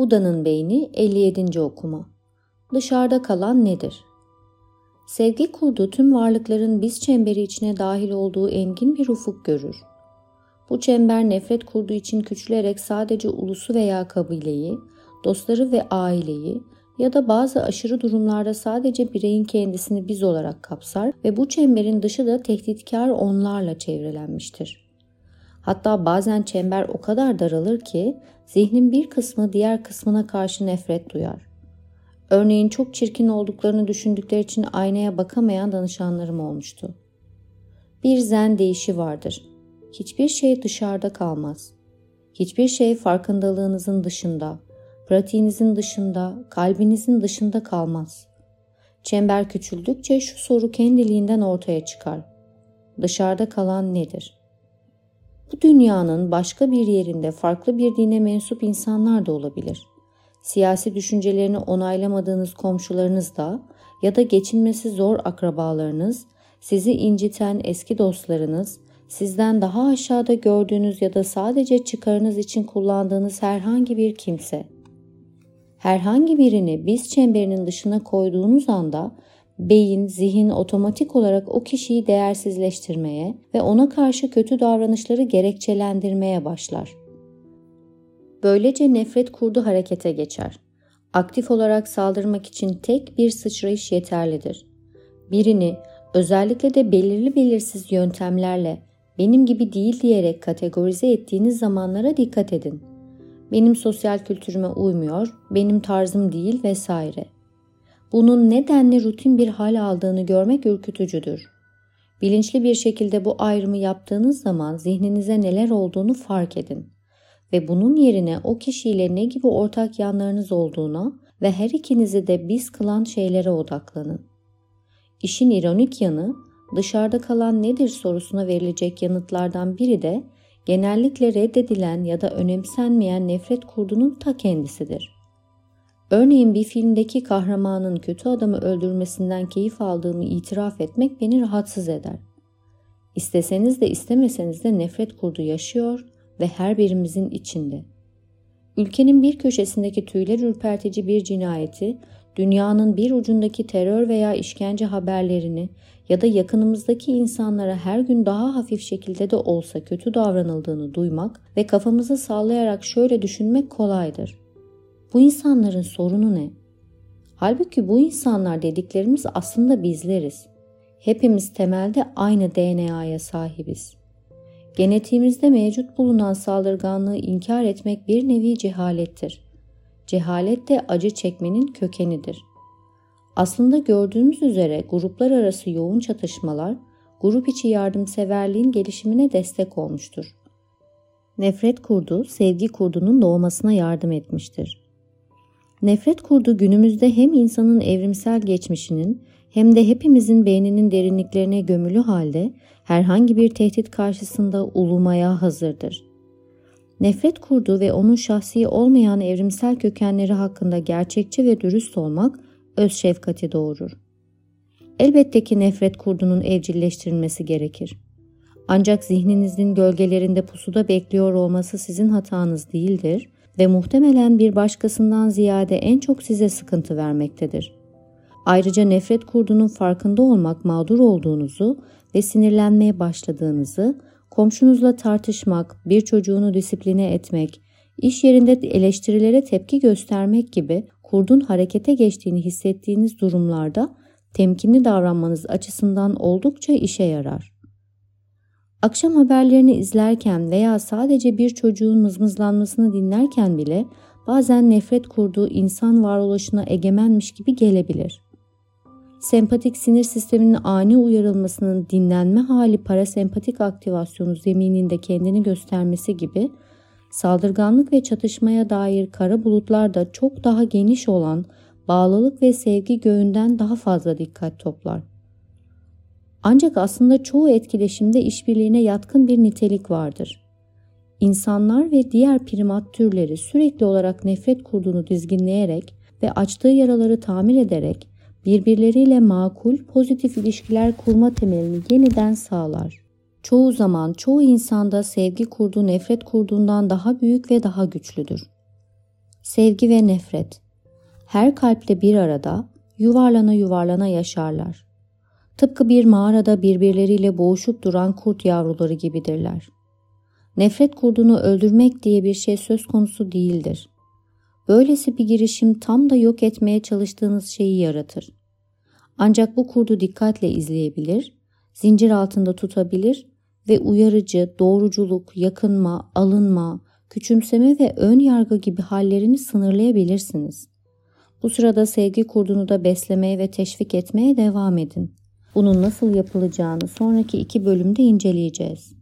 Buda'nın beyni 57. okuma. Dışarıda kalan nedir? Sevgi kurdu tüm varlıkların biz çemberi içine dahil olduğu engin bir ufuk görür. Bu çember nefret kurduğu için küçülerek sadece ulusu veya kabileyi, dostları ve aileyi ya da bazı aşırı durumlarda sadece bireyin kendisini biz olarak kapsar ve bu çemberin dışı da tehditkar onlarla çevrelenmiştir. Hatta bazen çember o kadar daralır ki zihnin bir kısmı diğer kısmına karşı nefret duyar. Örneğin çok çirkin olduklarını düşündükleri için aynaya bakamayan danışanlarım olmuştu. Bir zen deyişi vardır. Hiçbir şey dışarıda kalmaz. Hiçbir şey farkındalığınızın dışında, pratiğinizin dışında, kalbinizin dışında kalmaz. Çember küçüldükçe şu soru kendiliğinden ortaya çıkar. Dışarıda kalan nedir? Bu dünyanın başka bir yerinde farklı bir dine mensup insanlar da olabilir. Siyasi düşüncelerini onaylamadığınız komşularınız da ya da geçinmesi zor akrabalarınız, sizi inciten eski dostlarınız, sizden daha aşağıda gördüğünüz ya da sadece çıkarınız için kullandığınız herhangi bir kimse. Herhangi birini biz çemberinin dışına koyduğunuz anda beyin, zihin otomatik olarak o kişiyi değersizleştirmeye ve ona karşı kötü davranışları gerekçelendirmeye başlar. Böylece nefret kurdu harekete geçer. Aktif olarak saldırmak için tek bir sıçrayış yeterlidir. Birini özellikle de belirli belirsiz yöntemlerle benim gibi değil diyerek kategorize ettiğiniz zamanlara dikkat edin. Benim sosyal kültürüme uymuyor, benim tarzım değil vesaire. Bunun nedenli rutin bir hal aldığını görmek ürkütücüdür. Bilinçli bir şekilde bu ayrımı yaptığınız zaman zihninize neler olduğunu fark edin ve bunun yerine o kişiyle ne gibi ortak yanlarınız olduğuna ve her ikinizi de biz kılan şeylere odaklanın. İşin ironik yanı dışarıda kalan nedir sorusuna verilecek yanıtlardan biri de genellikle reddedilen ya da önemsenmeyen nefret kurdunun ta kendisidir. Örneğin bir filmdeki kahramanın kötü adamı öldürmesinden keyif aldığımı itiraf etmek beni rahatsız eder. İsteseniz de istemeseniz de nefret kurdu yaşıyor ve her birimizin içinde. Ülkenin bir köşesindeki tüyler ürpertici bir cinayeti, dünyanın bir ucundaki terör veya işkence haberlerini ya da yakınımızdaki insanlara her gün daha hafif şekilde de olsa kötü davranıldığını duymak ve kafamızı sallayarak şöyle düşünmek kolaydır. Bu insanların sorunu ne? Halbuki bu insanlar dediklerimiz aslında bizleriz. Hepimiz temelde aynı DNA'ya sahibiz. Genetiğimizde mevcut bulunan saldırganlığı inkar etmek bir nevi cehalettir. Cehalet de acı çekmenin kökenidir. Aslında gördüğümüz üzere gruplar arası yoğun çatışmalar, grup içi yardımseverliğin gelişimine destek olmuştur. Nefret kurdu, sevgi kurdunun doğmasına yardım etmiştir. Nefret kurdu günümüzde hem insanın evrimsel geçmişinin hem de hepimizin beyninin derinliklerine gömülü halde herhangi bir tehdit karşısında ulumaya hazırdır. Nefret kurdu ve onun şahsi olmayan evrimsel kökenleri hakkında gerçekçi ve dürüst olmak öz şefkati doğurur. Elbette ki nefret kurdunun evcilleştirilmesi gerekir. Ancak zihninizin gölgelerinde pusuda bekliyor olması sizin hatanız değildir ve muhtemelen bir başkasından ziyade en çok size sıkıntı vermektedir. Ayrıca nefret kurdunun farkında olmak mağdur olduğunuzu ve sinirlenmeye başladığınızı, komşunuzla tartışmak, bir çocuğunu disipline etmek, iş yerinde eleştirilere tepki göstermek gibi kurdun harekete geçtiğini hissettiğiniz durumlarda temkinli davranmanız açısından oldukça işe yarar. Akşam haberlerini izlerken veya sadece bir çocuğun mızmızlanmasını dinlerken bile bazen nefret kurduğu insan varoluşuna egemenmiş gibi gelebilir. Sempatik sinir sisteminin ani uyarılmasının dinlenme hali parasempatik aktivasyonu zemininde kendini göstermesi gibi saldırganlık ve çatışmaya dair kara bulutlar da çok daha geniş olan bağlılık ve sevgi göğünden daha fazla dikkat toplar. Ancak aslında çoğu etkileşimde işbirliğine yatkın bir nitelik vardır. İnsanlar ve diğer primat türleri sürekli olarak nefret kurduğunu dizginleyerek ve açtığı yaraları tamir ederek birbirleriyle makul, pozitif ilişkiler kurma temelini yeniden sağlar. Çoğu zaman çoğu insanda sevgi kurduğu nefret kurduğundan daha büyük ve daha güçlüdür. sevgi ve nefret. Her kalpte bir arada yuvarlana yuvarlana yaşarlar. Tıpkı bir mağarada birbirleriyle boğuşup duran kurt yavruları gibidirler. Nefret kurdunu öldürmek diye bir şey söz konusu değildir. Böylesi bir girişim tam da yok etmeye çalıştığınız şeyi yaratır. Ancak bu kurdu dikkatle izleyebilir, zincir altında tutabilir ve uyarıcı, doğruculuk, yakınma, alınma, küçümseme ve ön yargı gibi hallerini sınırlayabilirsiniz. Bu sırada sevgi kurdunu da beslemeye ve teşvik etmeye devam edin. Bunun nasıl yapılacağını sonraki iki bölümde inceleyeceğiz.